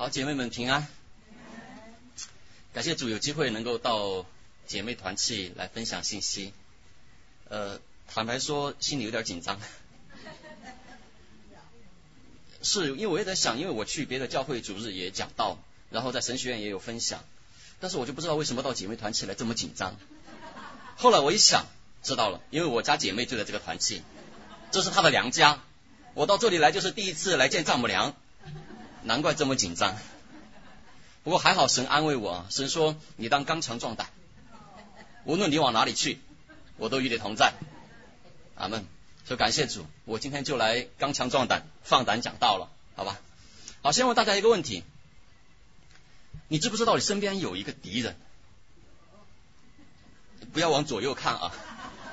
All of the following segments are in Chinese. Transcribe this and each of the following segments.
好，姐妹们平安。感谢主有机会能够到姐妹团契来分享信息。呃，坦白说，心里有点紧张。是因为我也在想，因为我去别的教会主日也讲道，然后在神学院也有分享，但是我就不知道为什么到姐妹团契来这么紧张。后来我一想，知道了，因为我家姐妹就在这个团契，这是她的娘家，我到这里来就是第一次来见丈母娘。难怪这么紧张，不过还好神安慰我，神说你当刚强壮胆，无论你往哪里去，我都与你同在。阿门。所以感谢主，我今天就来刚强壮胆，放胆讲道了，好吧？好，先问大家一个问题，你知不知道你身边有一个敌人？不要往左右看啊，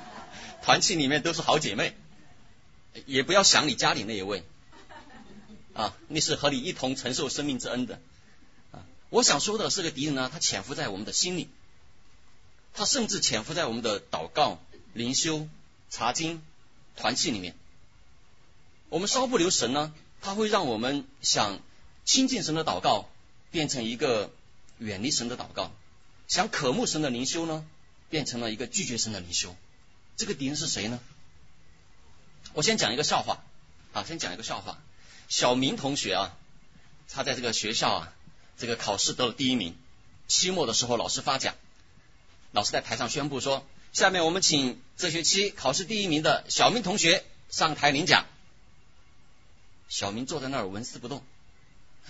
团契里面都是好姐妹，也不要想你家里那一位。啊，那是和你一同承受生命之恩的啊！我想说的是个敌人呢，他潜伏在我们的心里，他甚至潜伏在我们的祷告、灵修、查经、团契里面。我们稍不留神呢，他会让我们想亲近神的祷告变成一个远离神的祷告，想渴慕神的灵修呢，变成了一个拒绝神的灵修。这个敌人是谁呢？我先讲一个笑话啊，先讲一个笑话。小明同学啊，他在这个学校啊，这个考试得了第一名。期末的时候，老师发奖，老师在台上宣布说：“下面我们请这学期考试第一名的小明同学上台领奖。”小明坐在那儿纹丝不动。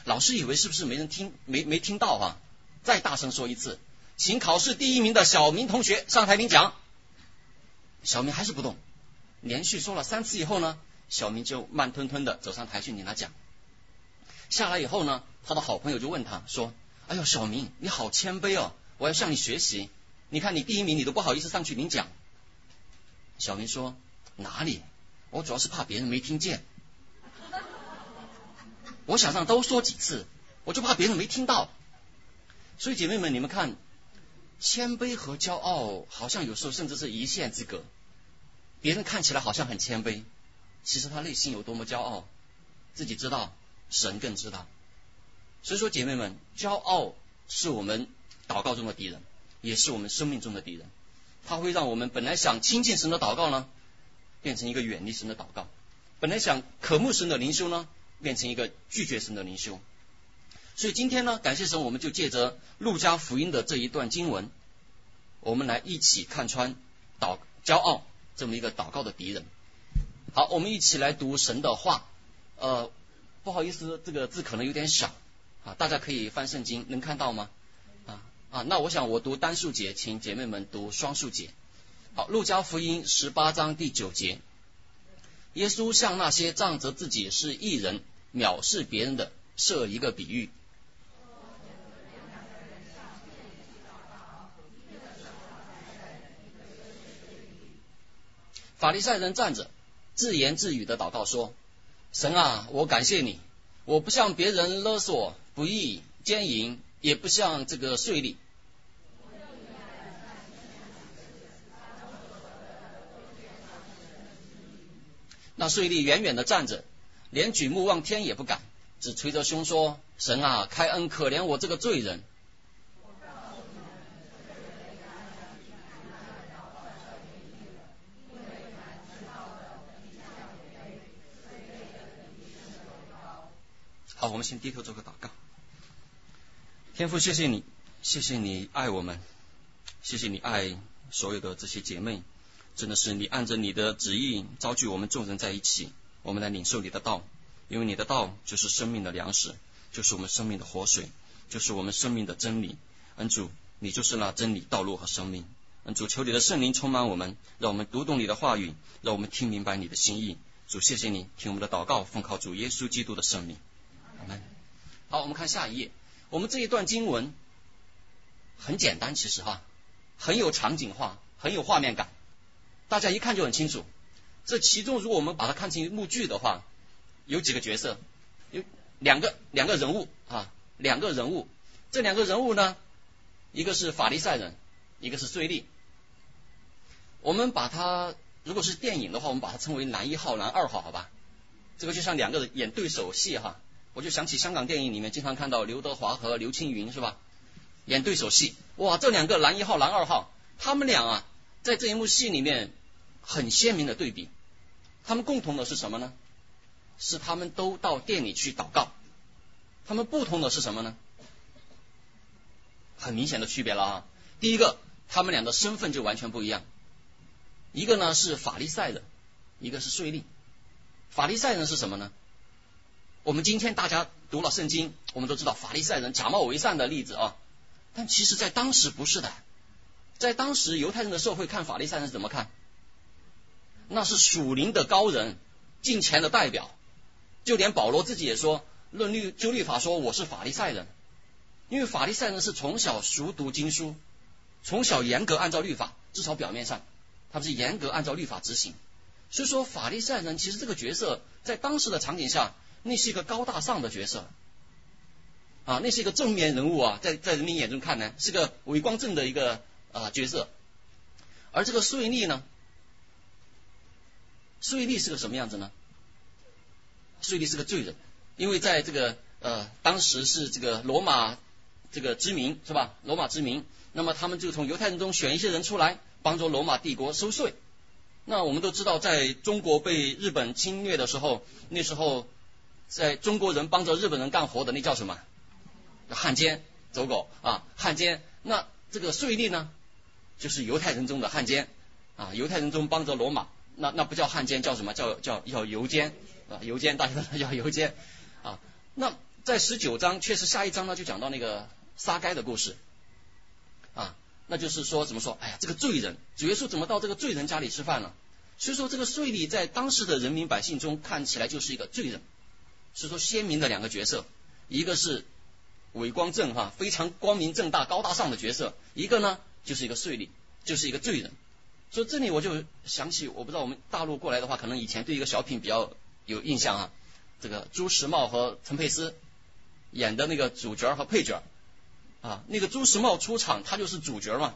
老师以为是不是没人听，没没听到哈？再大声说一次，请考试第一名的小明同学上台领奖。小明还是不动。连续说了三次以后呢？小明就慢吞吞的走上台去领了奖。下来以后呢，他的好朋友就问他说：“哎呦，小明，你好谦卑哦，我要向你学习。你看你第一名，你都不好意思上去领奖。”小明说：“哪里？我主要是怕别人没听见。我想让多说几次，我就怕别人没听到。所以姐妹们，你们看，谦卑和骄傲好像有时候甚至是一线之隔。别人看起来好像很谦卑。”其实他内心有多么骄傲，自己知道，神更知道。所以说，姐妹们，骄傲是我们祷告中的敌人，也是我们生命中的敌人。他会让我们本来想亲近神的祷告呢，变成一个远离神的祷告；本来想渴慕神的灵修呢，变成一个拒绝神的灵修。所以今天呢，感谢神，我们就借着路加福音的这一段经文，我们来一起看穿祷骄傲这么一个祷告的敌人。好，我们一起来读神的话。呃，不好意思，这个字可能有点小啊，大家可以翻圣经，能看到吗？啊啊，那我想我读单数节，请姐妹们读双数节。好，路加福音十八章第九节，耶稣向那些仗着自己是异人、藐视别人的设一个比喻。法利赛人站着。自言自语的祷告说：“神啊，我感谢你，我不像别人勒索、不义、奸淫，也不像这个税吏。那税吏远远的站着，连举目望天也不敢，只捶着胸说：‘神啊，开恩可怜我这个罪人。’”好，我们先低头做个祷告。天父，谢谢你，谢谢你爱我们，谢谢你爱所有的这些姐妹，真的是你按着你的旨意召聚我们众人在一起，我们来领受你的道，因为你的道就是生命的粮食，就是我们生命的活水，就是我们生命的真理。恩主，你就是那真理、道路和生命。恩主，求你的圣灵充满我们，让我们读懂你的话语，让我们听明白你的心意。主，谢谢你听我们的祷告，奉靠主耶稣基督的圣名。好，我们看下一页。我们这一段经文很简单，其实哈，很有场景化，很有画面感，大家一看就很清楚。这其中，如果我们把它看成一幕剧的话，有几个角色，有两个两个人物啊，两个人物。这两个人物呢，一个是法利赛人，一个是税吏。我们把它，如果是电影的话，我们把它称为男一号、男二号，好吧？这个就像两个人演对手戏哈。我就想起香港电影里面经常看到刘德华和刘青云是吧？演对手戏，哇，这两个男一号、男二号，他们俩啊，在这一幕戏里面很鲜明的对比。他们共同的是什么呢？是他们都到店里去祷告。他们不同的是什么呢？很明显的区别了啊！第一个，他们俩的身份就完全不一样。一个呢是法利赛人，一个是税吏。法利赛人是什么呢？我们今天大家读了圣经，我们都知道法利赛人假冒为善的例子啊。但其实，在当时不是的，在当时犹太人的社会看法利赛人怎么看？那是属灵的高人，敬虔的代表。就连保罗自己也说。论律就律法说我是法利赛人，因为法利赛人是从小熟读经书，从小严格按照律法，至少表面上他们是严格按照律法执行。所以说法利赛人其实这个角色在当时的场景下，那是一个高大上的角色啊，那是一个正面人物啊，在在人民眼中看呢是个伟光正的一个啊角色。而这个税吏呢，税吏是个什么样子呢？税吏是个罪人。因为在这个呃当时是这个罗马这个之民是吧？罗马之民，那么他们就从犹太人中选一些人出来帮助罗马帝国收税。那我们都知道，在中国被日本侵略的时候，那时候在中国人帮着日本人干活的那叫什么？汉奸走狗啊，汉奸。那这个税吏呢，就是犹太人中的汉奸啊，犹太人中帮着罗马，那那不叫汉奸，叫什么叫叫叫游奸啊？游奸，大家都叫游奸。啊，那在十九章，确实下一章呢就讲到那个撒该的故事啊，那就是说怎么说？哎呀，这个罪人，主耶稣怎么到这个罪人家里吃饭了？所以说这个税吏在当时的人民百姓中看起来就是一个罪人，是说鲜明的两个角色，一个是伟光正哈，非常光明正大、高大上的角色，一个呢就是一个税吏，就是一个罪人。所以这里我就想起，我不知道我们大陆过来的话，可能以前对一个小品比较有印象啊。这个朱时茂和陈佩斯演的那个主角和配角啊，那个朱时茂出场，他就是主角嘛，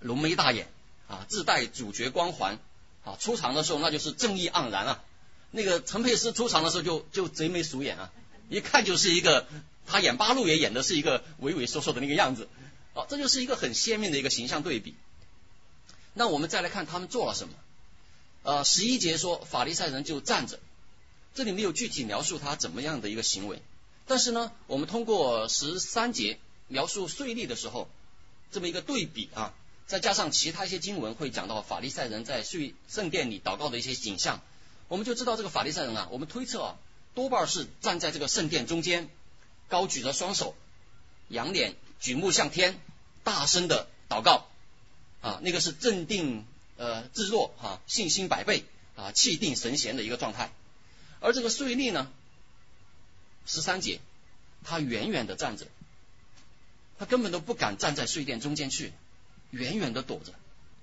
浓眉大眼啊，自带主角光环啊，出场的时候那就是正义盎然啊。那个陈佩斯出场的时候就就贼眉鼠眼啊，一看就是一个他演八路也演的是一个畏畏缩缩的那个样子啊，这就是一个很鲜明的一个形象对比。那我们再来看他们做了什么？呃，十一节说法利赛人就站着。这里没有具体描述他怎么样的一个行为，但是呢，我们通过十三节描述税吏的时候，这么一个对比啊，再加上其他一些经文会讲到法利赛人在税圣殿里祷告的一些景象，我们就知道这个法利赛人啊，我们推测啊，多半是站在这个圣殿中间，高举着双手，仰脸举目向天，大声的祷告啊，那个是镇定呃自若哈，信心百倍啊，气定神闲的一个状态。而这个税吏呢，十三节，他远远的站着，他根本都不敢站在税殿中间去，远远的躲着，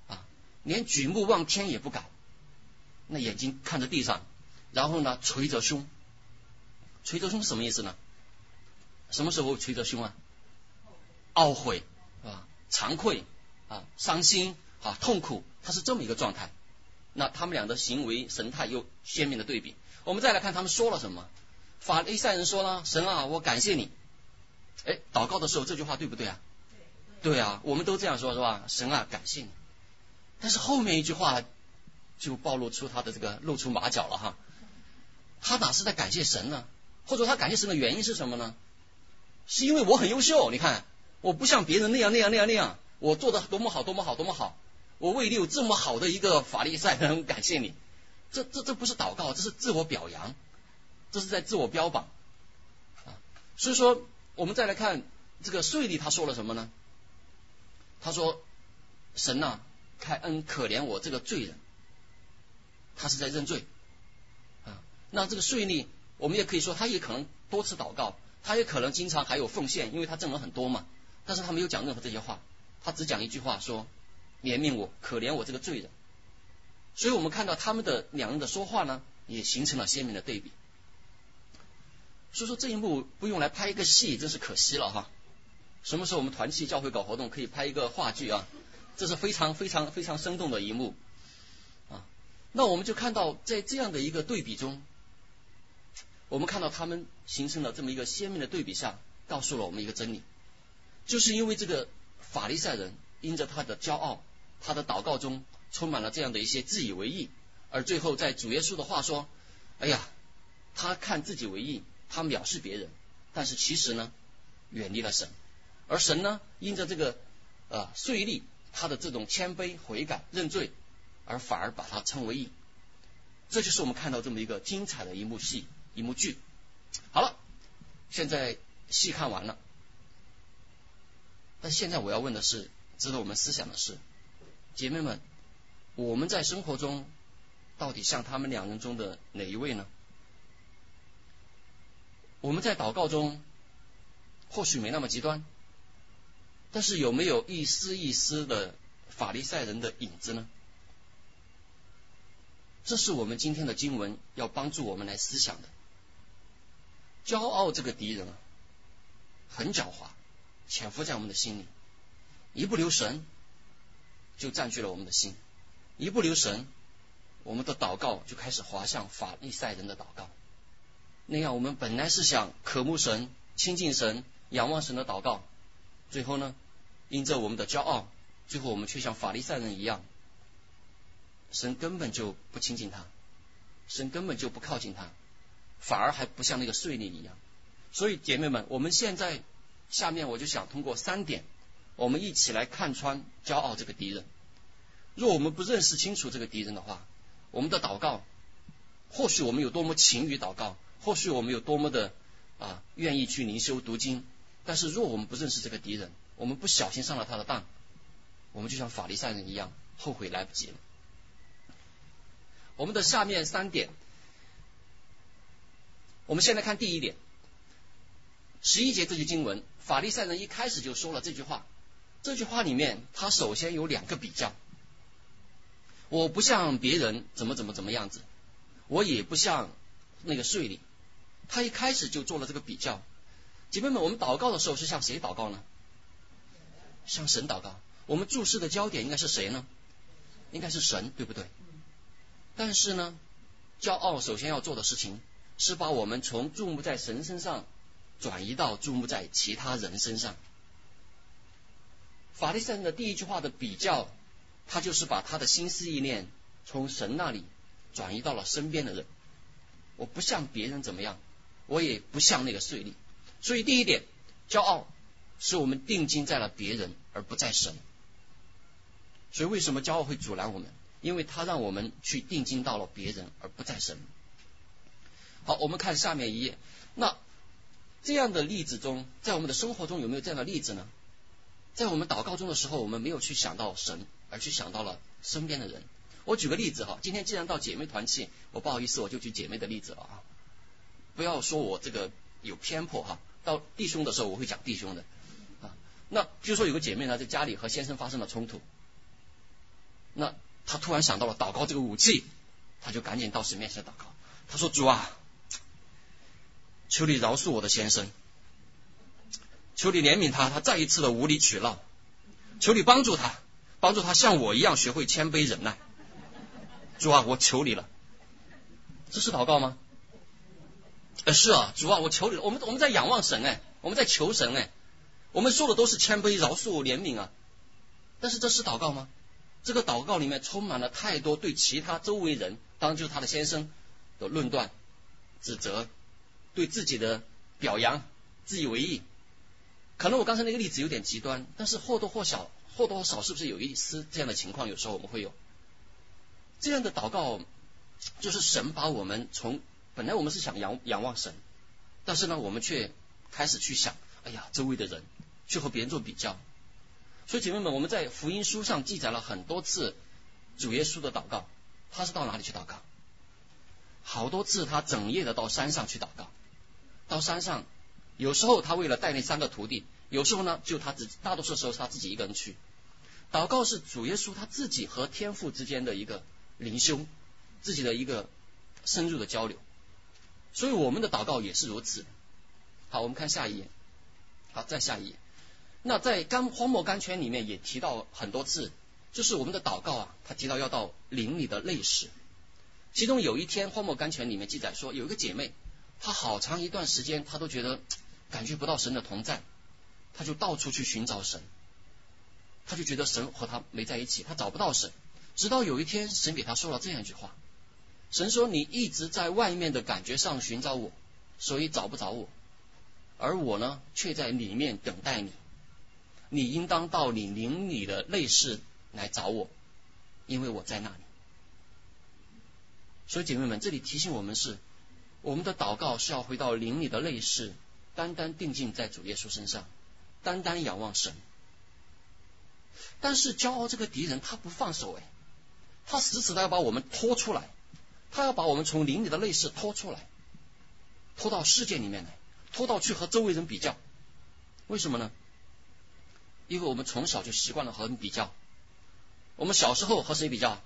啊，连举目望天也不敢，那眼睛看着地上，然后呢捶着胸，捶着胸什么意思呢？什么时候捶着胸啊？懊悔啊，惭愧啊，伤心啊，痛苦，他是这么一个状态。那他们俩的行为神态又鲜明的对比。我们再来看他们说了什么。法利赛人说了：“神啊，我感谢你。”哎，祷告的时候这句话对不对啊？对啊，我们都这样说，是吧？神啊，感谢你。但是后面一句话就暴露出他的这个露出马脚了哈。他哪是在感谢神呢？或者他感谢神的原因是什么呢？是因为我很优秀，你看我不像别人那样那样那样那样，我做的多么好多么好多么好，我为你有这么好的一个法利赛人，感谢你。这这这不是祷告，这是自我表扬，这是在自我标榜啊。所以说，我们再来看这个税吏他说了什么呢？他说：“神呐，开恩可怜我这个罪人。”他是在认罪啊。那这个税吏，我们也可以说，他也可能多次祷告，他也可能经常还有奉献，因为他挣了很多嘛。但是他没有讲任何这些话，他只讲一句话说：“怜悯我，可怜我这个罪人。”所以我们看到他们的两人的说话呢，也形成了鲜明的对比。所以说这一幕不用来拍一个戏，真是可惜了哈。什么时候我们团契教会搞活动，可以拍一个话剧啊？这是非常非常非常生动的一幕。那我们就看到在这样的一个对比中，我们看到他们形成了这么一个鲜明的对比下，告诉了我们一个真理，就是因为这个法利赛人因着他的骄傲，他的祷告中充满了这样的一些自以为意，而最后在主耶稣的话说：“哎呀，他看自己为义，他藐视别人，但是其实呢，远离了神，而神呢，因着这个呃税吏他的这种谦卑悔改认罪，而反而把它称为义。”这就是我们看到这么一个精彩的一幕戏。一幕剧，好了，现在戏看完了。但现在我要问的是，值得我们思想的是，姐妹们，我们在生活中到底像他们两人中的哪一位呢？我们在祷告中或许没那么极端，但是有没有一丝一丝的法利赛人的影子呢？这是我们今天的经文要帮助我们来思想的。骄傲这个敌人啊，很狡猾，潜伏在我们的心里，一不留神就占据了我们的心，一不留神，我们的祷告就开始滑向法利赛人的祷告。那样我们本来是想渴慕神、亲近神、仰望神的祷告，最后呢，因着我们的骄傲，最后我们却像法利赛人一样，神根本就不亲近他，神根本就不靠近他。反而还不像那个税吏一样，所以姐妹们，我们现在下面我就想通过三点，我们一起来看穿骄傲这个敌人。若我们不认识清楚这个敌人的话，我们的祷告，或许我们有多么勤于祷告，或许我们有多么的啊愿意去灵修读经，但是若我们不认识这个敌人，我们不小心上了他的当，我们就像法利赛人一样，后悔来不及了。我们的下面三点。我们先来看第一点，十一节这句经文，法利赛人一开始就说了这句话。这句话里面，他首先有两个比较：我不像别人怎么怎么怎么样子，我也不像那个税吏。他一开始就做了这个比较。姐妹们，我们祷告的时候是向谁祷告呢？向神祷告。我们注视的焦点应该是谁呢？应该是神，对不对？但是呢，骄傲首先要做的事情。是把我们从注目在神身上转移到注目在其他人身上。法利赛人的第一句话的比较，他就是把他的心思意念从神那里转移到了身边的人。我不像别人怎么样，我也不像那个税吏。所以第一点，骄傲使我们定睛在了别人而不在神。所以为什么骄傲会阻拦我们？因为他让我们去定睛到了别人而不在神。好，我们看下面一页。那这样的例子中，在我们的生活中有没有这样的例子呢？在我们祷告中的时候，我们没有去想到神，而去想到了身边的人。我举个例子哈，今天既然到姐妹团去，我不好意思，我就举姐妹的例子了啊。不要说我这个有偏颇哈。到弟兄的时候，我会讲弟兄的啊。那比如说有个姐妹呢，在家里和先生发生了冲突，那他突然想到了祷告这个武器，他就赶紧到神面前祷告。他说：“主啊。”求你饶恕我的先生，求你怜悯他，他再一次的无理取闹，求你帮助他，帮助他像我一样学会谦卑忍耐。主啊，我求你了，这是祷告吗？呃，是啊，主啊，我求你。我们我们在仰望神哎，我们在求神哎，我们说的都是谦卑、饶恕、怜悯啊。但是这是祷告吗？这个祷告里面充满了太多对其他周围人，当然就是他的先生的论断、指责。对自己的表扬，自以为意，可能我刚才那个例子有点极端，但是或多或少，或多或少是不是有一丝这样的情况？有时候我们会有这样的祷告，就是神把我们从本来我们是想仰仰望神，但是呢，我们却开始去想，哎呀，周围的人去和别人做比较。所以姐妹们，我们在福音书上记载了很多次主耶稣的祷告，他是到哪里去祷告？好多次他整夜的到山上去祷告。到山上，有时候他为了带那三个徒弟，有时候呢就他自己大多数时候是他自己一个人去祷告，是主耶稣他自己和天父之间的一个灵修，自己的一个深入的交流。所以我们的祷告也是如此。好，我们看下一页。好，再下一页。那在干荒漠甘泉里面也提到很多次，就是我们的祷告啊，他提到要到灵里的泪史。其中有一天荒漠甘泉里面记载说，有一个姐妹。她好长一段时间她都觉得感觉不到神的同在，他就到处去寻找神，他就觉得神和他没在一起，他找不到神。直到有一天，神给他说了这样一句话：神说你一直在外面的感觉上寻找我，所以找不着我，而我呢却在里面等待你。你应当到你邻里的内室来找我，因为我在那里。所以姐妹们，这里提醒我们是，我们的祷告是要回到邻里的内室，单单定睛在主耶稣身上，单单仰望神。但是骄傲这个敌人他不放手哎，他死死的要把我们拖出来，他要把我们从邻里的内室拖出来，拖到世界里面来，拖到去和周围人比较。为什么呢？因为我们从小就习惯了和人比较，我们小时候和谁比较？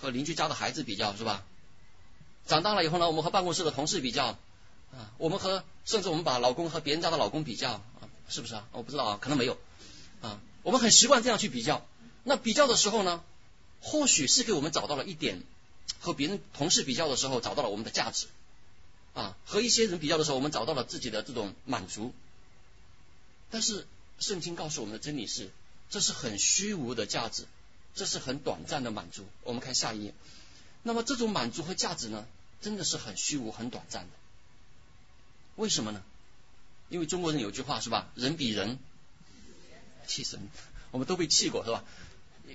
和邻居家的孩子比较是吧？长大了以后呢，我们和办公室的同事比较啊，我们和甚至我们把老公和别人家的老公比较啊，是不是啊？我不知道啊，可能没有啊。我们很习惯这样去比较。那比较的时候呢，或许是给我们找到了一点和别人同事比较的时候找到了我们的价值啊，和一些人比较的时候，我们找到了自己的这种满足，但是。圣经告诉我们的真理是，这是很虚无的价值，这是很短暂的满足。我们看下一页，那么这种满足和价值呢，真的是很虚无、很短暂的。为什么呢？因为中国人有句话是吧？人比人气神，我们都被气过是吧？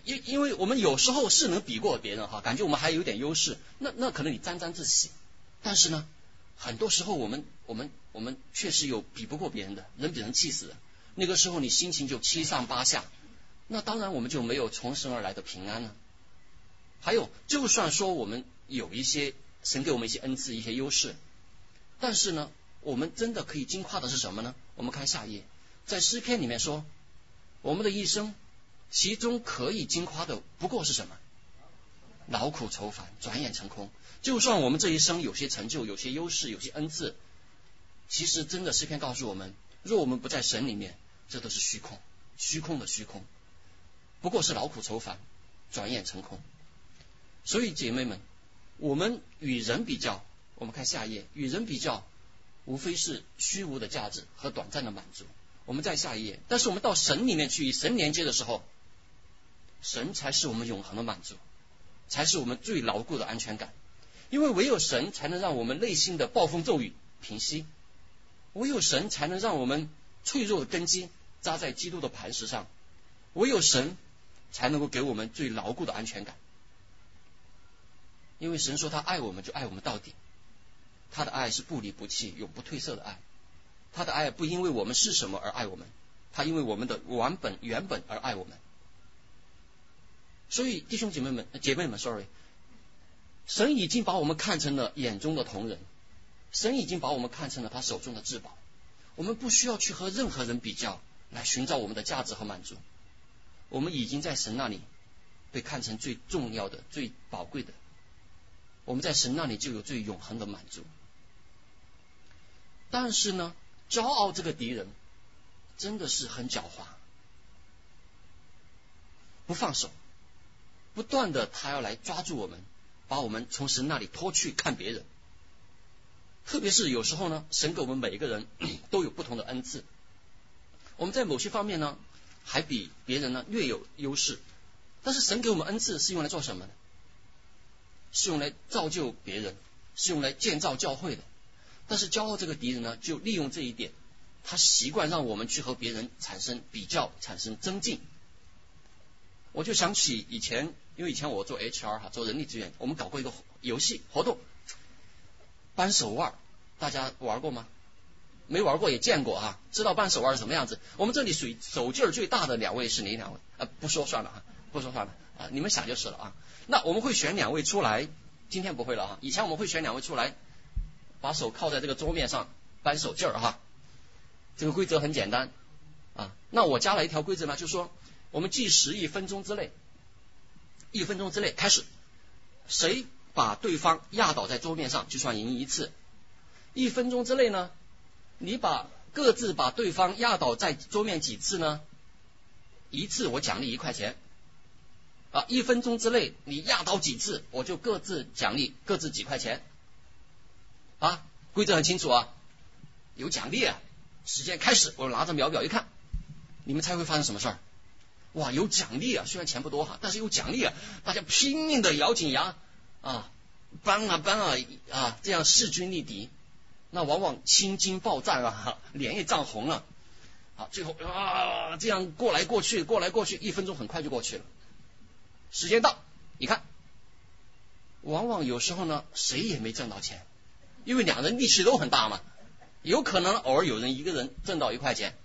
因因为我们有时候是能比过别人哈，感觉我们还有点优势，那那可能你沾沾自喜。但是呢，很多时候我们我们我们确实有比不过别人的，人比人气死人。那个时候你心情就七上八下，那当然我们就没有从神而来的平安了。还有，就算说我们有一些神给我们一些恩赐、一些优势，但是呢，我们真的可以惊夸的是什么呢？我们看下一页，在诗篇里面说，我们的一生其中可以惊夸的不过是什么？劳苦愁烦，转眼成空。就算我们这一生有些成就、有些优势、有些恩赐，其实真的诗篇告诉我们，若我们不在神里面。这都是虚空，虚空的虚空，不过是劳苦愁烦，转眼成空。所以姐妹们，我们与人比较，我们看下一页，与人比较，无非是虚无的价值和短暂的满足。我们再下一页，但是我们到神里面去与神连接的时候，神才是我们永恒的满足，才是我们最牢固的安全感。因为唯有神才能让我们内心的暴风骤雨平息，唯有神才能让我们。脆弱的根基扎在基督的磐石上，唯有神才能够给我们最牢固的安全感。因为神说他爱我们，就爱我们到底。他的爱是不离不弃、永不褪色的爱。他的爱不因为我们是什么而爱我们，他因为我们的原本原本而爱我们。所以弟兄姐妹们、姐妹们，sorry，神已经把我们看成了眼中的同人，神已经把我们看成了他手中的至宝。我们不需要去和任何人比较来寻找我们的价值和满足，我们已经在神那里被看成最重要的、最宝贵的，我们在神那里就有最永恒的满足。但是呢，骄傲这个敌人真的是很狡猾，不放手，不断的他要来抓住我们，把我们从神那里拖去看别人。特别是有时候呢，神给我们每一个人 都有不同的恩赐，我们在某些方面呢还比别人呢略有优势，但是神给我们恩赐是用来做什么的？是用来造就别人，是用来建造教会的。但是骄傲这个敌人呢，就利用这一点，他习惯让我们去和别人产生比较，产生增进。我就想起以前，因为以前我做 HR 哈，做人力资源，我们搞过一个游戏活动。扳手腕，大家玩过吗？没玩过也见过啊，知道扳手腕是什么样子。我们这里属手劲儿最大的两位是哪两位？啊，不说算了啊，不说算了啊，你们想就是了啊。那我们会选两位出来，今天不会了啊。以前我们会选两位出来，把手靠在这个桌面上扳手劲儿哈。这个规则很简单啊。那我加了一条规则呢，就是说我们计时一分钟之内，一分钟之内开始，谁？把对方压倒在桌面上，就算赢一次。一分钟之内呢，你把各自把对方压倒在桌面几次呢？一次我奖励一块钱。啊，一分钟之内你压倒几次，我就各自奖励各自几块钱。啊，规则很清楚啊，有奖励啊，时间开始，我拿着秒表一看，你们猜会发生什么事儿？哇，有奖励啊！虽然钱不多哈，但是有奖励啊！大家拼命的咬紧牙啊，搬啊搬啊啊，这样势均力敌，那往往青筋暴战啊，脸也涨红了。好，最后啊，这样过来过去，过来过去，一分钟很快就过去了。时间到，你看，往往有时候呢，谁也没挣到钱，因为两人力气都很大嘛，有可能偶尔有人一个人挣到一块钱，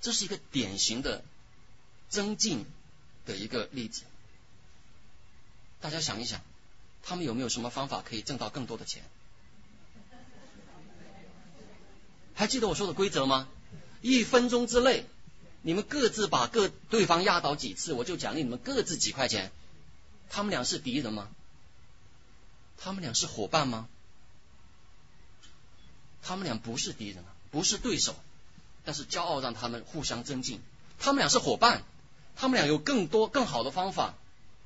这是一个典型的。增进的一个例子，大家想一想，他们有没有什么方法可以挣到更多的钱？还记得我说的规则吗？一分钟之内，你们各自把各对方压倒几次，我就奖励你们各自几块钱。他们俩是敌人吗？他们俩是伙伴吗？他们俩不是敌人，不是对手，但是骄傲让他们互相增进。他们俩是伙伴。他们俩有更多更好的方法，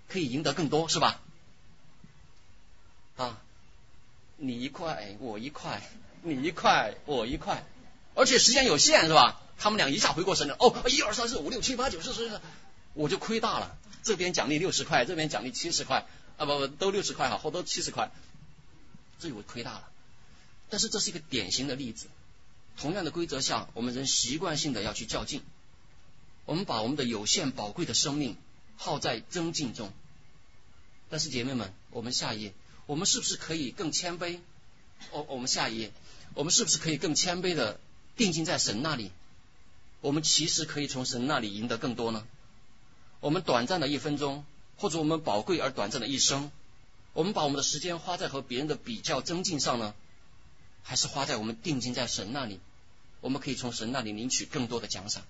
可以赢得更多，是吧？啊，你一块，我一块，你一块，我一块，而且时间有限，是吧？他们俩一下回过神来，哦，一二三四五六七八九十十，我就亏大了。这边奖励六十块，这边奖励七十块，啊不不，都六十块哈，或都七十块，这我亏大了。但是这是一个典型的例子，同样的规则下，我们人习惯性的要去较劲。我们把我们的有限宝贵的生命耗在增进中，但是姐妹们，我们下一页，我们是不是可以更谦卑？我我们下一页，我们是不是可以更谦卑的定睛在神那里？我们其实可以从神那里赢得更多呢？我们短暂的一分钟，或者我们宝贵而短暂的一生，我们把我们的时间花在和别人的比较增进上呢，还是花在我们定睛在神那里？我们可以从神那里领取更多的奖赏。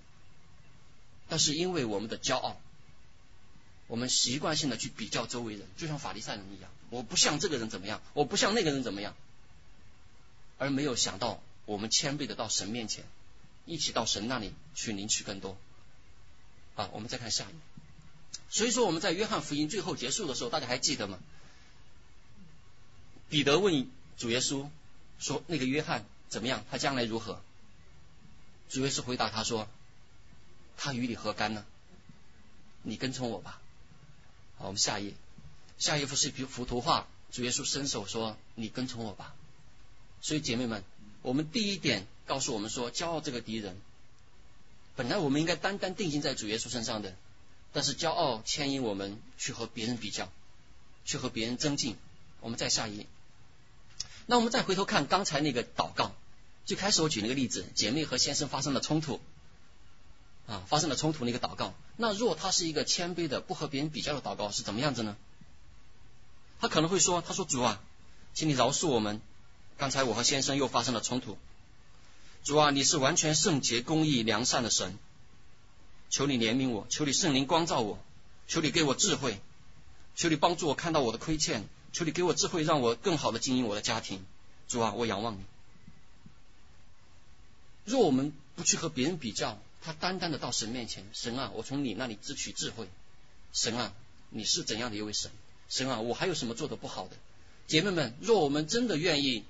但是因为我们的骄傲，我们习惯性的去比较周围人，就像法利赛人一样，我不像这个人怎么样，我不像那个人怎么样，而没有想到我们谦卑的到神面前，一起到神那里去领取更多。啊，我们再看下一页。所以说我们在约翰福音最后结束的时候，大家还记得吗？彼得问主耶稣说：“那个约翰怎么样？他将来如何？”主耶稣回答他说。他与你何干呢？你跟从我吧。好，我们下一页，下一幅是一幅图画。主耶稣伸手说：“你跟从我吧。”所以姐妹们，我们第一点告诉我们说，骄傲这个敌人，本来我们应该单单定睛在主耶稣身上的，但是骄傲牵引我们去和别人比较，去和别人增进。我们再下一页，那我们再回头看刚才那个祷告，最开始我举那个例子，姐妹和先生发生了冲突。啊，发生了冲突那个祷告，那若他是一个谦卑的、不和别人比较的祷告，是怎么样子呢？他可能会说：“他说主啊，请你饶恕我们，刚才我和先生又发生了冲突。主啊，你是完全圣洁、公义、良善的神，求你怜悯我，求你圣灵光照我，求你给我智慧，求你帮助我看到我的亏欠，求你给我智慧，让我更好的经营我的家庭。主啊，我仰望你。若我们不去和别人比较，他单单的到神面前，神啊，我从你那里支取智慧。神啊，你是怎样的一位神？神啊，我还有什么做的不好的？姐妹们，若我们真的愿意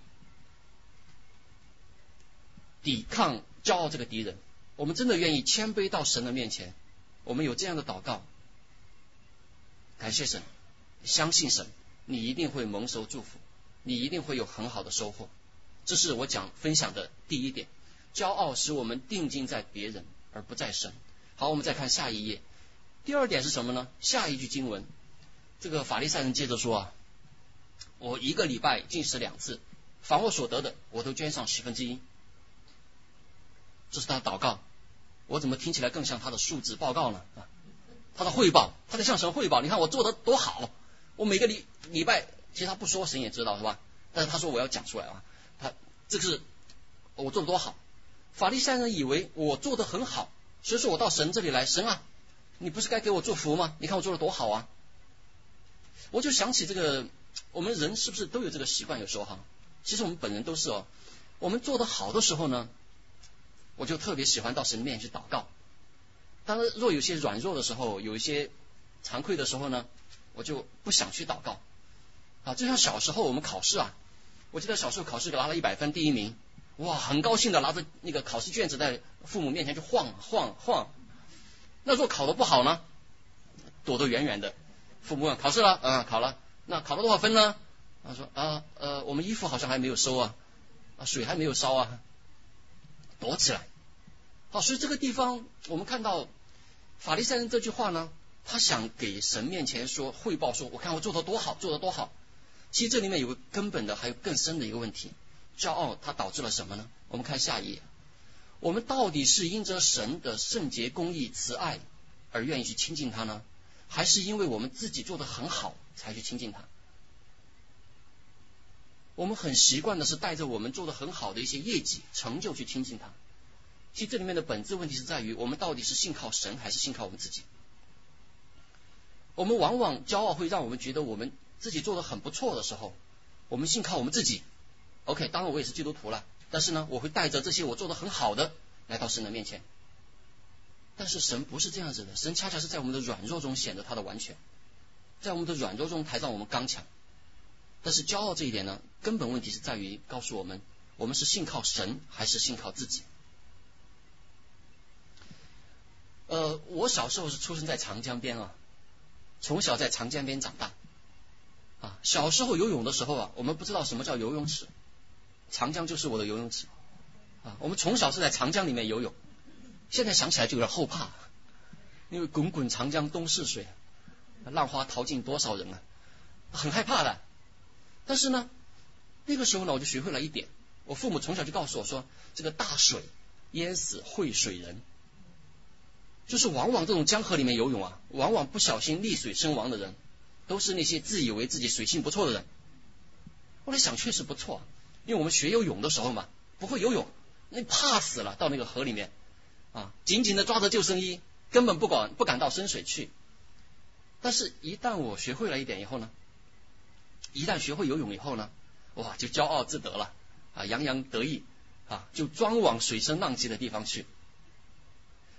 抵抗骄傲这个敌人，我们真的愿意谦卑到神的面前，我们有这样的祷告，感谢神，相信神，你一定会蒙受祝福，你一定会有很好的收获。这是我讲分享的第一点，骄傲使我们定睛在别人。而不在神。好，我们再看下一页。第二点是什么呢？下一句经文，这个法利赛人接着说啊，我一个礼拜进食两次，凡我所得的，我都捐上十分之一。这是他的祷告。我怎么听起来更像他的述职报告呢？啊，他的汇报，他在向神汇报。你看我做的多好，我每个礼礼拜，其实他不说，神也知道是吧？但是他说我要讲出来啊，他这个是我做的多好。法利赛人以为我做的很好，所以说我到神这里来，神啊，你不是该给我祝福吗？你看我做的多好啊！我就想起这个，我们人是不是都有这个习惯？有时候哈，其实我们本人都是哦。我们做的好的时候呢，我就特别喜欢到神面前去祷告。当，若有些软弱的时候，有一些惭愧的时候呢，我就不想去祷告。啊，就像小时候我们考试啊，我记得小时候考试拿了一百分，第一名，哇，很高兴的拿着那个考试卷子在父母面前就晃晃晃。那若考的不好呢，躲得远远的。父母问考试了，嗯，考了。那考了多少分呢？他说啊，呃，我们衣服好像还没有收啊，啊，水还没有烧啊，躲起来。好，所以这个地方我们看到法利赛人这句话呢，他想给神面前说汇报，说我看我做的多好，做的多好。其实这里面有个根本的，还有更深的一个问题，骄傲它导致了什么呢？我们看下一页，我们到底是因着神的圣洁、公义、慈爱而愿意去亲近他呢？还是因为我们自己做的很好才去亲近他？我们很习惯的是带着我们做的很好的一些业绩成就去亲近他。其实这里面的本质问题是在于，我们到底是信靠神还是信靠我们自己？我们往往骄傲会让我们觉得我们自己做的很不错的时候，我们信靠我们自己。OK，当然我也是基督徒了，但是呢，我会带着这些我做的很好的来到神的面前。但是神不是这样子的，神恰恰是在我们的软弱中显得他的完全，在我们的软弱中才让我们刚强。但是骄傲这一点呢，根本问题是在于告诉我们，我们是信靠神还是信靠自己？呃，我小时候是出生在长江边啊，从小在长江边长大啊。小时候游泳的时候啊，我们不知道什么叫游泳池，长江就是我的游泳池啊。我们从小是在长江里面游泳。现在想起来就有点后怕，因为滚滚长江东逝水，浪花淘尽多少人啊，很害怕的。但是呢，那个时候呢，我就学会了一点，我父母从小就告诉我说，这个大水淹死会水人，就是往往这种江河里面游泳啊，往往不小心溺水身亡的人，都是那些自以为自己水性不错的人。后来想确实不错，因为我们学游泳的时候嘛，不会游泳，那怕死了，到那个河里面。啊，紧紧的抓着救生衣，根本不管不敢到深水去。但是，一旦我学会了一点以后呢，一旦学会游泳以后呢，哇，就骄傲自得了啊，洋洋得意啊，就专往水深浪急的地方去。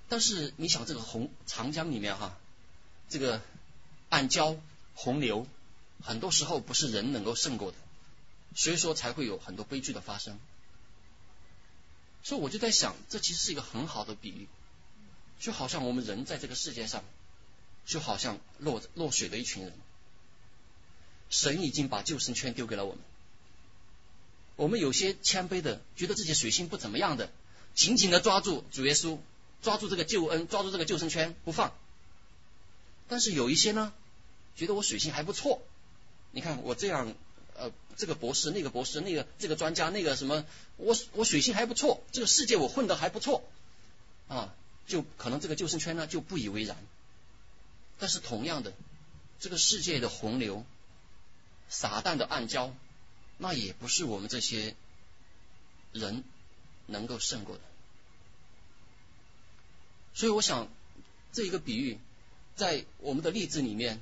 但是，你想这个红长江里面哈，这个暗礁洪流，很多时候不是人能够胜过的，所以说才会有很多悲剧的发生。所以我就在想，这其实是一个很好的比喻，就好像我们人在这个世界上，就好像落落水的一群人，神已经把救生圈丢给了我们，我们有些谦卑的，觉得自己水性不怎么样的，紧紧的抓住主耶稣，抓住这个救恩，抓住这个救生圈不放，但是有一些呢，觉得我水性还不错，你看我这样。呃，这个博士，那个博士，那个这个专家，那个什么，我我水性还不错，这个世界我混得还不错啊，就可能这个救生圈呢就不以为然。但是同样的，这个世界的洪流，撒旦的暗礁，那也不是我们这些人能够胜过的。所以我想，这一个比喻在我们的例子里面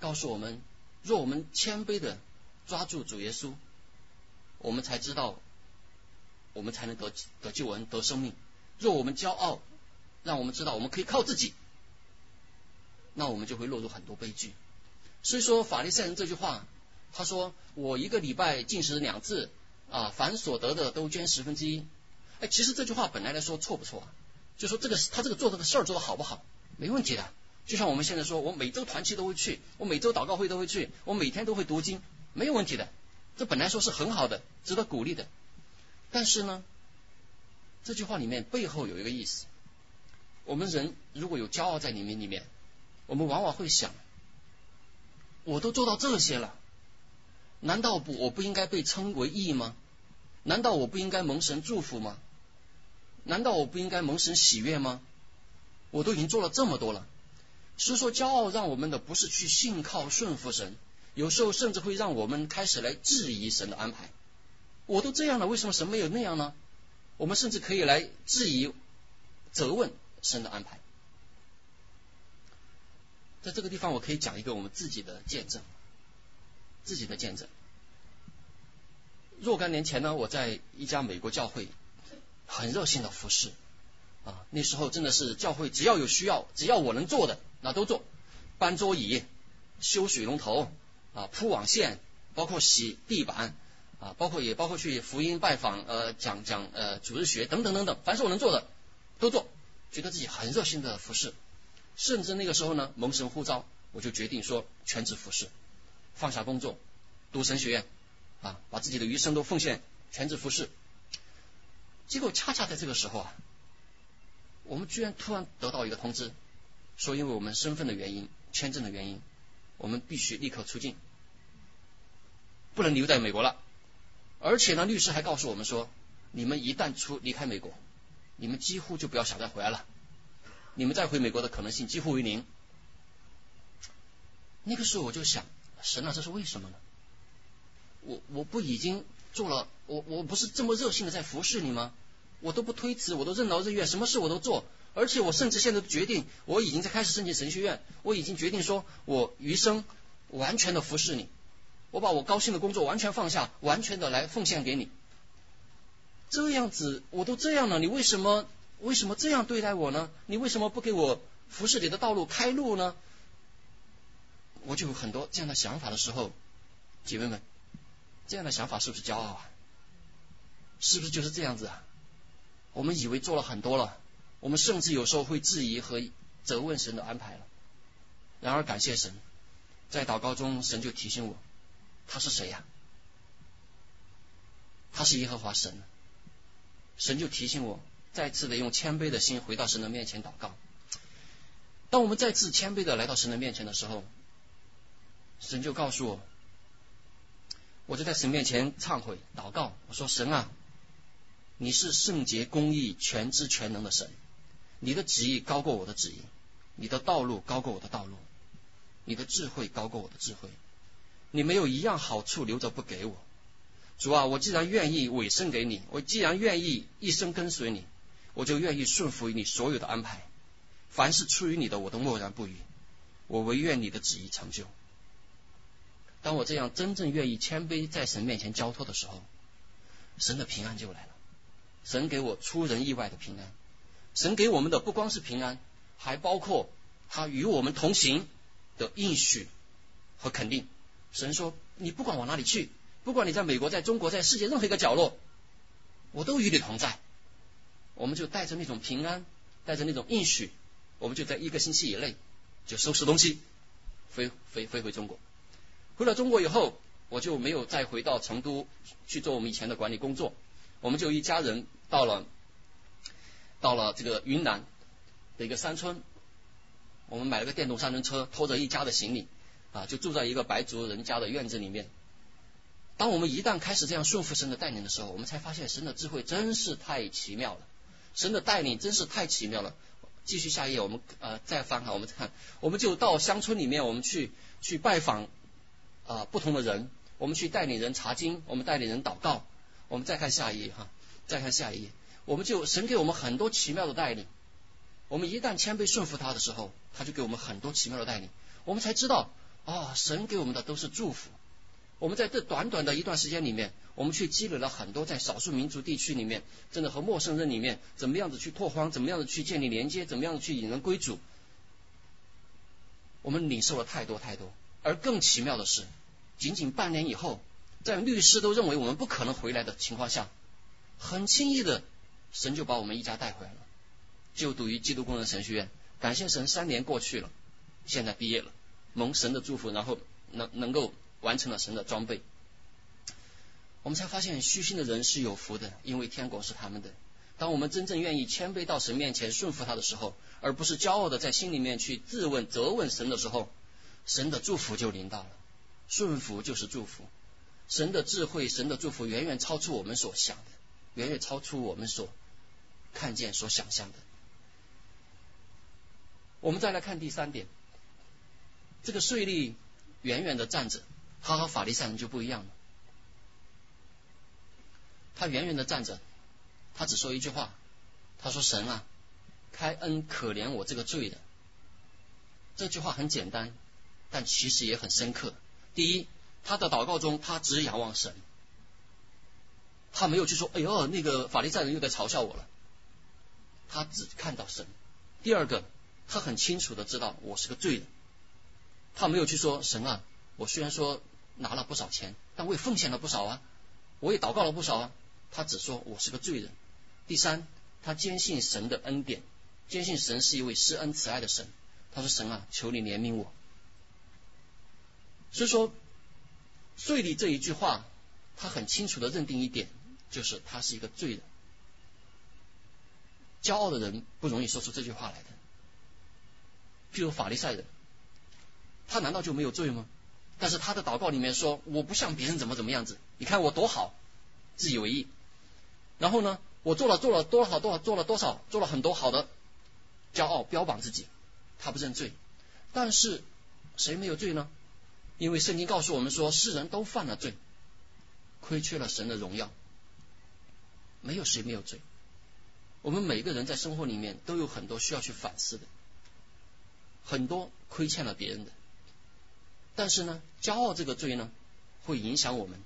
告诉我们，若我们谦卑的。抓住主耶稣，我们才知道，我们才能得得救恩得生命。若我们骄傲，让我们知道我们可以靠自己，那我们就会落入很多悲剧。所以说法利赛人这句话，他说我一个礼拜进食两次啊，凡所得的都捐十分之一。哎，其实这句话本来来说错不错？就说这个他这个做这个事儿做的好不好？没问题的。就像我们现在说，我每周团契都会去，我每周祷告会都会去，我每天都会读经。没有问题的，这本来说是很好的，值得鼓励的。但是呢，这句话里面背后有一个意思：我们人如果有骄傲在里面，里面，我们往往会想，我都做到这些了，难道不我不应该被称为义吗？难道我不应该蒙神祝福吗？难道我不应该蒙神喜悦吗？我都已经做了这么多了。所以说，骄傲让我们的不是去信靠顺服神。有时候甚至会让我们开始来质疑神的安排。我都这样了，为什么神没有那样呢？我们甚至可以来质疑、责问神的安排。在这个地方，我可以讲一个我们自己的见证，自己的见证。若干年前呢，我在一家美国教会很热心的服侍啊，那时候真的是教会只要有需要，只要我能做的，那都做，搬桌椅、修水龙头。啊，铺网线，包括洗地板，啊，包括也包括去福音拜访，呃，讲讲呃主日学等等等等，凡是我能做的都做，觉得自己很热心的服侍，甚至那个时候呢，蒙神呼召，我就决定说全职服侍，放下工作，读神学院，啊，把自己的余生都奉献全职服侍。结果恰恰在这个时候啊，我们居然突然得到一个通知，说因为我们身份的原因、签证的原因，我们必须立刻出境，不能留在美国了。而且呢，律师还告诉我们说，你们一旦出离开美国，你们几乎就不要想再回来了，你们再回美国的可能性几乎为零。那个时候我就想，神啊，这是为什么呢？我我不已经做了，我我不是这么热心的在服侍你吗？我都不推辞，我都任劳任怨，什么事我都做，而且我甚至现在决定，我已经在开始申请神学院，我已经决定说我余生完全的服侍你。我把我高兴的工作完全放下，完全的来奉献给你。这样子我都这样了，你为什么为什么这样对待我呢？你为什么不给我服侍你的道路开路呢？我就有很多这样的想法的时候，姐妹们，这样的想法是不是骄傲啊？是不是就是这样子啊？我们以为做了很多了，我们甚至有时候会质疑和责问神的安排了。然而感谢神，在祷告中，神就提醒我。他是谁呀？他是耶和华神。神就提醒我，再次的用谦卑的心回到神的面前祷告。当我们再次谦卑的来到神的面前的时候，神就告诉我，我就在神面前忏悔祷告。我说：“神啊，你是圣洁、公义、全知、全能的神，你的旨意高过我的旨意，你的道路高过我的道路，你的智慧高过我的智慧。”你没有一样好处留着不给我，主啊，我既然愿意委身给你，我既然愿意一生跟随你，我就愿意顺服于你所有的安排。凡是出于你的，我都默然不语。我唯愿你的旨意成就。当我这样真正愿意谦卑在神面前交托的时候，神的平安就来了。神给我出人意外的平安。神给我们的不光是平安，还包括他与我们同行的应许和肯定。神说：“你不管往哪里去，不管你在美国、在中国、在世界任何一个角落，我都与你同在。”我们就带着那种平安，带着那种应许，我们就在一个星期以内就收拾东西，飞飞飞回中国。回了中国以后，我就没有再回到成都去做我们以前的管理工作。我们就一家人到了到了这个云南的一个山村，我们买了个电动三轮车，拖着一家的行李。啊，就住在一个白族人家的院子里面。当我们一旦开始这样顺服神的带领的时候，我们才发现神的智慧真是太奇妙了，神的带领真是太奇妙了。继续下一页，我们呃再翻看，我们看，我们就到乡村里面，我们去去拜访啊不同的人，我们去带领人查经，我们带领人祷告。我们再看下一页哈，再看下一页，我们就神给我们很多奇妙的带领。我们一旦谦卑顺服他的时候，他就给我们很多奇妙的带领，我们才知道。啊，神给我们的都是祝福。我们在这短短的一段时间里面，我们去积累了很多在少数民族地区里面，真的和陌生人里面，怎么样子去拓荒，怎么样子去建立连接，怎么样子去引人归主。我们领受了太多太多，而更奇妙的是，仅仅半年以后，在律师都认为我们不可能回来的情况下，很轻易的，神就把我们一家带回来了，就读于基督工人神学院。感谢神，三年过去了，现在毕业了。蒙神的祝福，然后能能够完成了神的装备，我们才发现虚心的人是有福的，因为天国是他们的。当我们真正愿意谦卑到神面前顺服他的时候，而不是骄傲的在心里面去自问责问神的时候，神的祝福就临到了。顺服就是祝福，神的智慧、神的祝福远远超出我们所想的，远远超出我们所看见、所想象的。我们再来看第三点。这个税吏远远的站着，他和法利赛人就不一样了。他远远的站着，他只说一句话：“他说神啊，开恩可怜我这个罪的。”这句话很简单，但其实也很深刻。第一，他的祷告中他只仰望神，他没有去说：“哎呦，那个法利赛人又在嘲笑我了。”他只看到神。第二个，他很清楚的知道我是个罪人。他没有去说神啊，我虽然说拿了不少钱，但我也奉献了不少啊，我也祷告了不少啊，他只说我是个罪人。第三，他坚信神的恩典，坚信神是一位施恩慈爱的神。他说：“神啊，求你怜悯我。”所以说，罪里这一句话，他很清楚的认定一点，就是他是一个罪人。骄傲的人不容易说出这句话来的。譬如法利赛人，他难道就没有罪吗？但是他的祷告里面说：“我不像别人怎么怎么样子，你看我多好，自以为意。然后呢，我做了做了多少多少做了多少做了很多好的，骄傲标榜自己，他不认罪。但是谁没有罪呢？因为圣经告诉我们说，世人都犯了罪，亏缺了神的荣耀，没有谁没有罪。我们每个人在生活里面都有很多需要去反思的。”很多亏欠了别人的，但是呢，骄傲这个罪呢，会影响我们，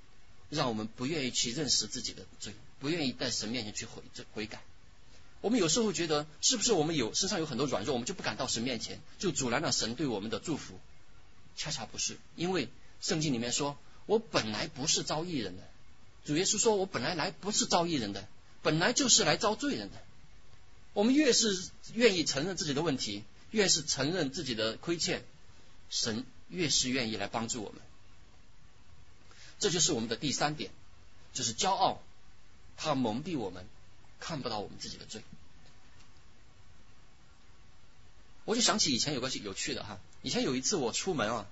让我们不愿意去认识自己的罪，不愿意在神面前去悔罪悔改。我们有时候觉得，是不是我们有身上有很多软弱，我们就不敢到神面前，就阻拦了神对我们的祝福？恰恰不是，因为圣经里面说，我本来不是招义人的，主耶稣说我本来来不是招义人的，本来就是来招罪人的。我们越是愿意承认自己的问题。越是承认自己的亏欠，神越是愿意来帮助我们。这就是我们的第三点，就是骄傲，它蒙蔽我们，看不到我们自己的罪。我就想起以前有个有趣的哈，以前有一次我出门啊，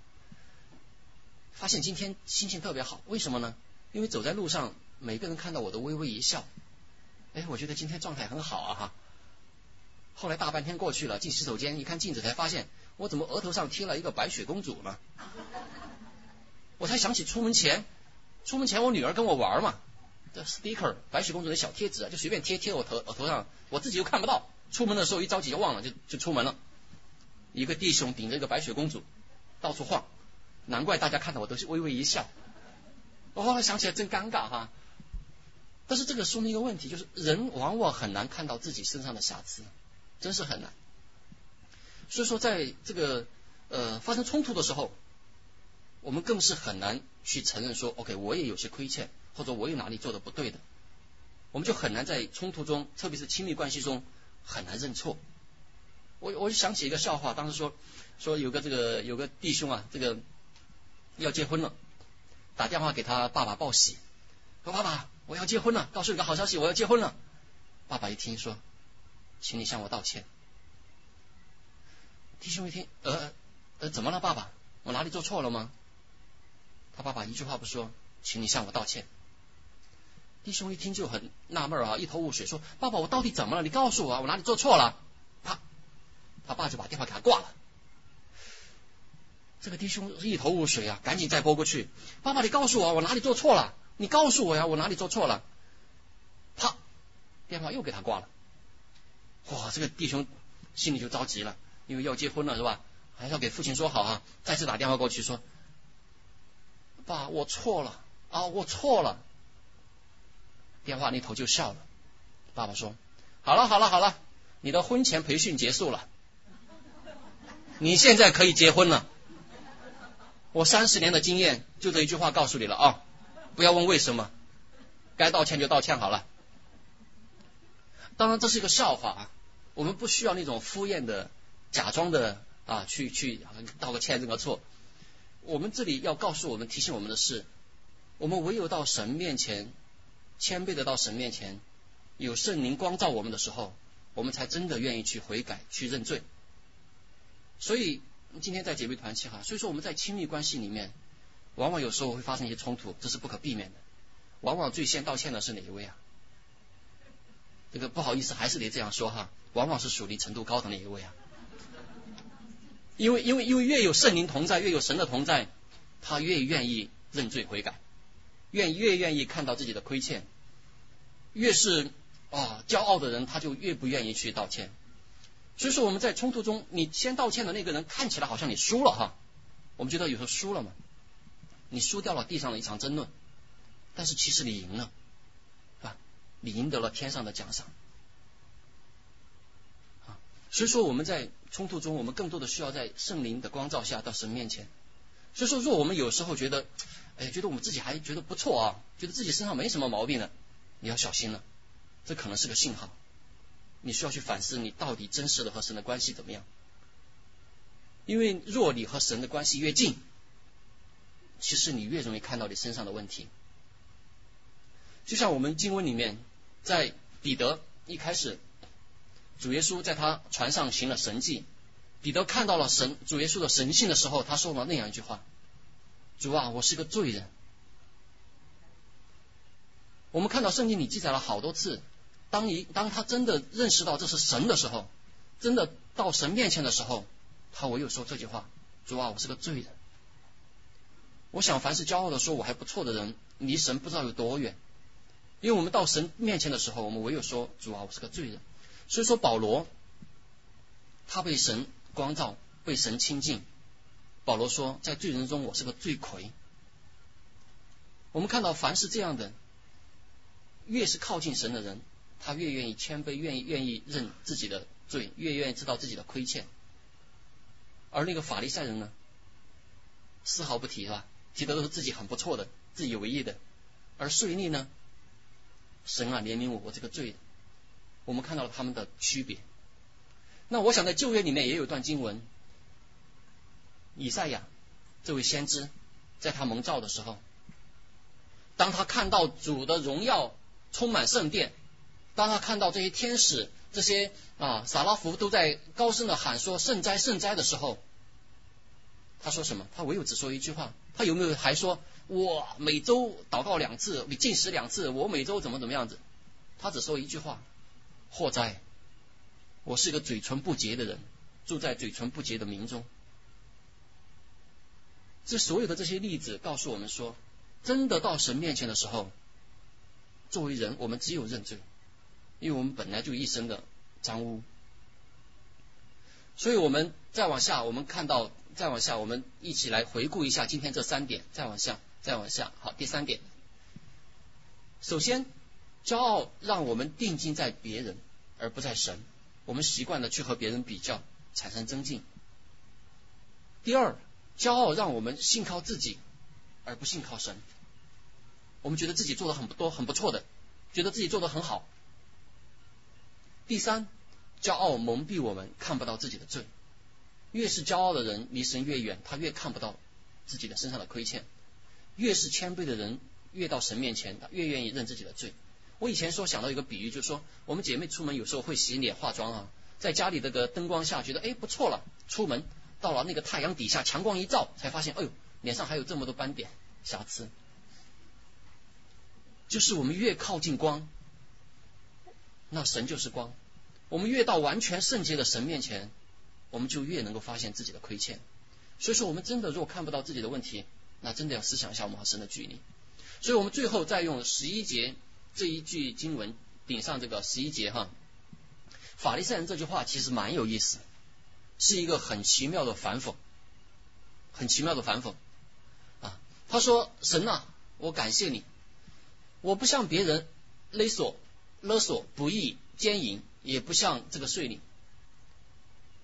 发现今天心情特别好，为什么呢？因为走在路上，每个人看到我都微微一笑，哎，我觉得今天状态很好啊哈。后来大半天过去了，进洗手间一看镜子，才发现我怎么额头上贴了一个白雪公主呢？我才想起出门前，出门前我女儿跟我玩嘛，这 sticker 白雪公主的小贴纸啊，就随便贴贴我头额头上，我自己又看不到。出门的时候一着急就忘了，就就出门了。一个弟兄顶着一个白雪公主到处晃，难怪大家看到我都是微微一笑。我后来想起来真尴尬哈。但是这个说明一个问题，就是人往往很难看到自己身上的瑕疵。真是很难，所以说，在这个呃发生冲突的时候，我们更是很难去承认说，OK，我也有些亏欠，或者我有哪里做的不对的，我们就很难在冲突中，特别是亲密关系中，很难认错。我我就想起一个笑话，当时说说有个这个有个弟兄啊，这个要结婚了，打电话给他爸爸报喜，说爸爸我要结婚了，告诉你个好消息，我要结婚了。爸爸一听说。请你向我道歉。弟兄一听，呃呃，怎么了，爸爸？我哪里做错了吗？他爸爸一句话不说，请你向我道歉。弟兄一听就很纳闷啊，一头雾水，说：“爸爸，我到底怎么了？你告诉我，我哪里做错了？”啪，他爸就把电话给他挂了。这个弟兄一头雾水啊，赶紧再拨过去：“爸爸，你告诉我，我哪里做错了？你告诉我呀，我哪里做错了？”啪，电话又给他挂了。哇，这个弟兄心里就着急了，因为要结婚了是吧？还是要给父亲说好啊！再次打电话过去说：“爸，我错了啊，我错了。”电话那头就笑了。爸爸说：“好了好了好了，你的婚前培训结束了，你现在可以结婚了。我三十年的经验，就这一句话告诉你了啊！不要问为什么，该道歉就道歉好了。当然这是一个笑话啊。”我们不需要那种敷衍的、假装的啊，去去道个歉、认个错。我们这里要告诉我们、提醒我们的是，我们唯有到神面前，谦卑的到神面前，有圣灵光照我们的时候，我们才真的愿意去悔改、去认罪。所以今天在姐妹团契哈，所以说我们在亲密关系里面，往往有时候会发生一些冲突，这是不可避免的。往往最先道歉的是哪一位啊？这个不好意思，还是得这样说哈。往往是属灵程度高的那一位啊，因为因为因为越有圣灵同在，越有神的同在，他越愿意认罪悔改，愿越愿意看到自己的亏欠，越是啊骄傲的人，他就越不愿意去道歉。所以说我们在冲突中，你先道歉的那个人看起来好像你输了哈，我们觉得有时候输了嘛，你输掉了地上的一场争论，但是其实你赢了。你赢得了天上的奖赏！所以说我们在冲突中，我们更多的需要在圣灵的光照下到神面前。所以说，若我们有时候觉得，哎，觉得我们自己还觉得不错啊，觉得自己身上没什么毛病呢，你要小心了，这可能是个信号，你需要去反思你到底真实的和神的关系怎么样。因为若你和神的关系越近，其实你越容易看到你身上的问题。就像我们经文里面，在彼得一开始，主耶稣在他船上行了神迹，彼得看到了神主耶稣的神性的时候，他说了那样一句话：“主啊，我是个罪人。”我们看到圣经里记载了好多次，当一当他真的认识到这是神的时候，真的到神面前的时候。他唯有说这句话：“主啊，我是个罪人。”我想，凡是骄傲的说我还不错的人，离神不知道有多远。因为我们到神面前的时候，我们唯有说：“主啊，我是个罪人。”所以说，保罗他被神光照，被神亲近。保罗说：“在罪人中，我是个罪魁。”我们看到，凡是这样的，越是靠近神的人，他越愿意谦卑，愿意愿意认自己的罪，越愿意知道自己的亏欠。而那个法利赛人呢，丝毫不提是吧？提的都是自己很不错的、自以为意的。而税吏呢，神啊怜悯我，我这个罪。我们看到了他们的区别。那我想在旧约里面也有段经文，以赛亚这位先知，在他蒙召的时候，当他看到主的荣耀充满圣殿，当他看到这些天使。这些啊，撒拉弗都在高声的喊说圣哉圣哉的时候，他说什么？他唯有只说一句话。他有没有还说我每周祷告两次，你进食两次，我每周怎么怎么样子？他只说一句话：祸哉，我是一个嘴唇不洁的人，住在嘴唇不洁的民中。这所有的这些例子告诉我们说，真的到神面前的时候，作为人，我们只有认罪。因为我们本来就一身的脏污，所以我们再往下，我们看到再往下，我们一起来回顾一下今天这三点。再往下，再往下，好，第三点，首先，骄傲让我们定睛在别人而不在神，我们习惯的去和别人比较，产生增进。第二，骄傲让我们信靠自己而不信靠神，我们觉得自己做的很多很不错的，觉得自己做的很好。第三，骄傲蒙蔽我们，看不到自己的罪。越是骄傲的人，离神越远，他越看不到自己的身上的亏欠；越是谦卑的人，越到神面前，他越愿意认自己的罪。我以前说想到一个比喻，就是说我们姐妹出门有时候会洗脸化妆啊，在家里这个灯光下觉得哎不错了，出门到了那个太阳底下强光一照，才发现哎呦脸上还有这么多斑点瑕疵。就是我们越靠近光。那神就是光，我们越到完全圣洁的神面前，我们就越能够发现自己的亏欠。所以说，我们真的如果看不到自己的问题，那真的要思想一下我们和神的距离。所以我们最后再用十一节这一句经文顶上这个十一节哈，法利赛人这句话其实蛮有意思，是一个很奇妙的反讽，很奇妙的反讽啊。他说：“神呐，我感谢你，我不像别人勒索。”勒索不义奸淫，也不像这个税吏。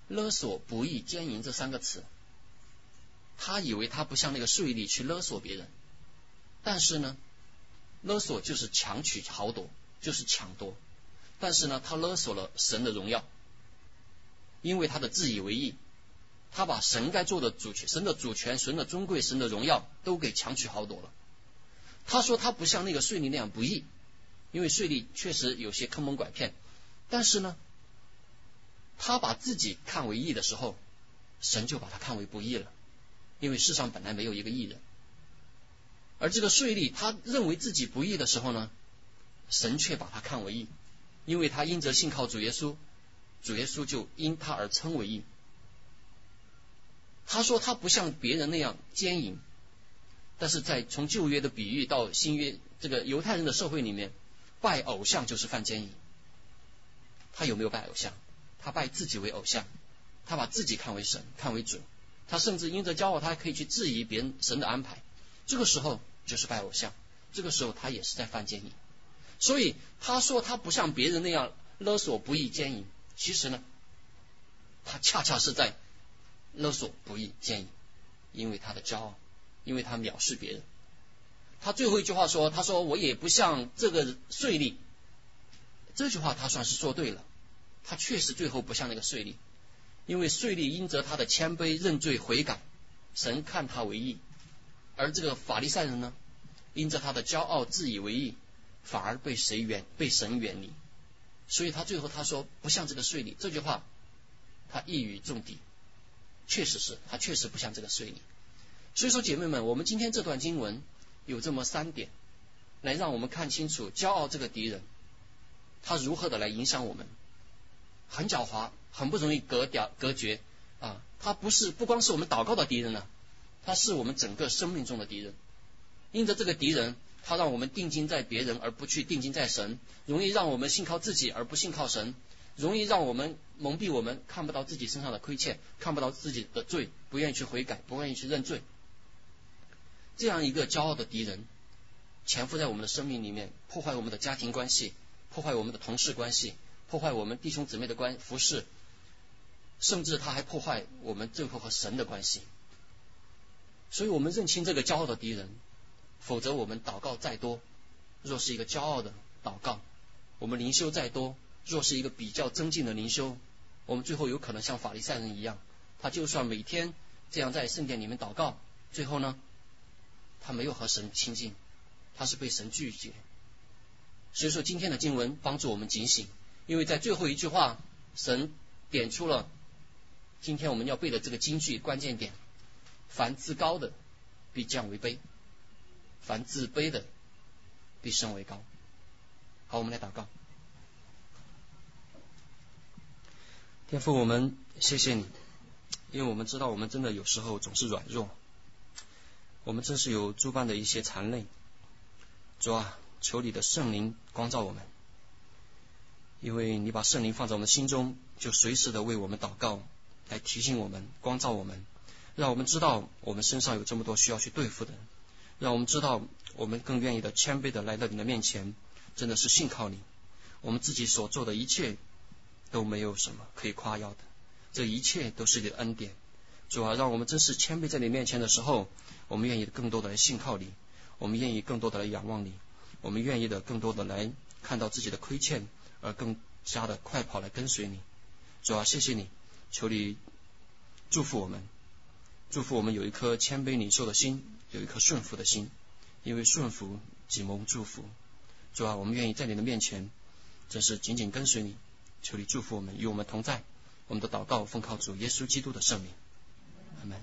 勒索不义奸淫这三个词，他以为他不像那个税吏去勒索别人，但是呢，勒索就是强取豪夺，就是抢夺。但是呢，他勒索了神的荣耀，因为他的自以为意，他把神该做的主权、神的主权、神的尊贵、神的荣耀都给强取豪夺了。他说他不像那个税吏那样不义。因为税吏确实有些坑蒙拐骗，但是呢，他把自己看为义的时候，神就把他看为不义了。因为世上本来没有一个义人，而这个税吏他认为自己不义的时候呢，神却把他看为义，因为他因着信靠主耶稣，主耶稣就因他而称为义。他说他不像别人那样奸淫，但是在从旧约的比喻到新约这个犹太人的社会里面。拜偶像就是犯奸淫。他有没有拜偶像？他拜自己为偶像，他把自己看为神，看为主。他甚至因着骄傲，他还可以去质疑别人神的安排。这个时候就是拜偶像，这个时候他也是在犯奸淫。所以他说他不像别人那样勒索不义奸淫，其实呢，他恰恰是在勒索不义奸淫，因为他的骄傲，因为他藐视别人，他最后一句话说：“他说我也不像这个税吏。”这句话他算是说对了，他确实最后不像那个税吏，因为税吏因着他的谦卑认罪悔改，神看他为义；而这个法利赛人呢，因着他的骄傲自以为意，反而被谁远被神远离。所以他最后他说不像这个税吏。这句话他一语中的，确实是他确实不像这个税吏。所以说姐妹们，我们今天这段经文。有这么三点，来让我们看清楚骄傲这个敌人，他如何的来影响我们，很狡猾，很不容易隔掉隔绝啊！他不是不光是我们祷告的敌人呢，他是我们整个生命中的敌人。因着这个敌人，他让我们定睛在别人而不去定睛在神，容易让我们信靠自己而不信靠神，容易让我们蒙蔽我们看不到自己身上的亏欠，看不到自己的罪，不愿意去悔改，不愿意去认罪。这样一个骄傲的敌人潜伏在我们的生命里面，破坏我们的家庭关系，破坏我们的同事关系，破坏我们弟兄姊妹的关服饰，甚至他还破坏我们最后和神的关系。所以我们认清这个骄傲的敌人，否则我们祷告再多，若是一个骄傲的祷告，我们灵修再多，若是一个比较增进的灵修，我们最后有可能像法利赛人一样，他就算每天这样在圣殿里面祷告，最后呢？他没有和神亲近，他是被神拒绝。所以说，今天的经文帮助我们警醒，因为在最后一句话，神点出了今天我们要背的这个金句关键点：凡自高的必降为卑，凡自卑的必升为高。好，我们来祷告。天父，我们谢谢你，因为我们知道我们真的有时候总是软弱。我们真是有诸般的一些残累，主啊，求你的圣灵光照我们，因为你把圣灵放在我们心中，就随时的为我们祷告，来提醒我们、光照我们，让我们知道我们身上有这么多需要去对付的，让我们知道我们更愿意的谦卑的来到你的面前，真的是信靠你，我们自己所做的一切都没有什么可以夸耀的，这一切都是你的恩典。主啊，让我们真是谦卑在你面前的时候，我们愿意更多的来信靠你，我们愿意更多的来仰望你，我们愿意的更多的来看到自己的亏欠，而更加的快跑来跟随你。主啊，谢谢你，求你祝福我们，祝福我们有一颗谦卑领受的心，有一颗顺服的心，因为顺服即蒙祝福。主啊，我们愿意在你的面前，真是紧紧跟随你，求你祝福我们，与我们同在。我们的祷告奉靠主耶稣基督的圣名。阿门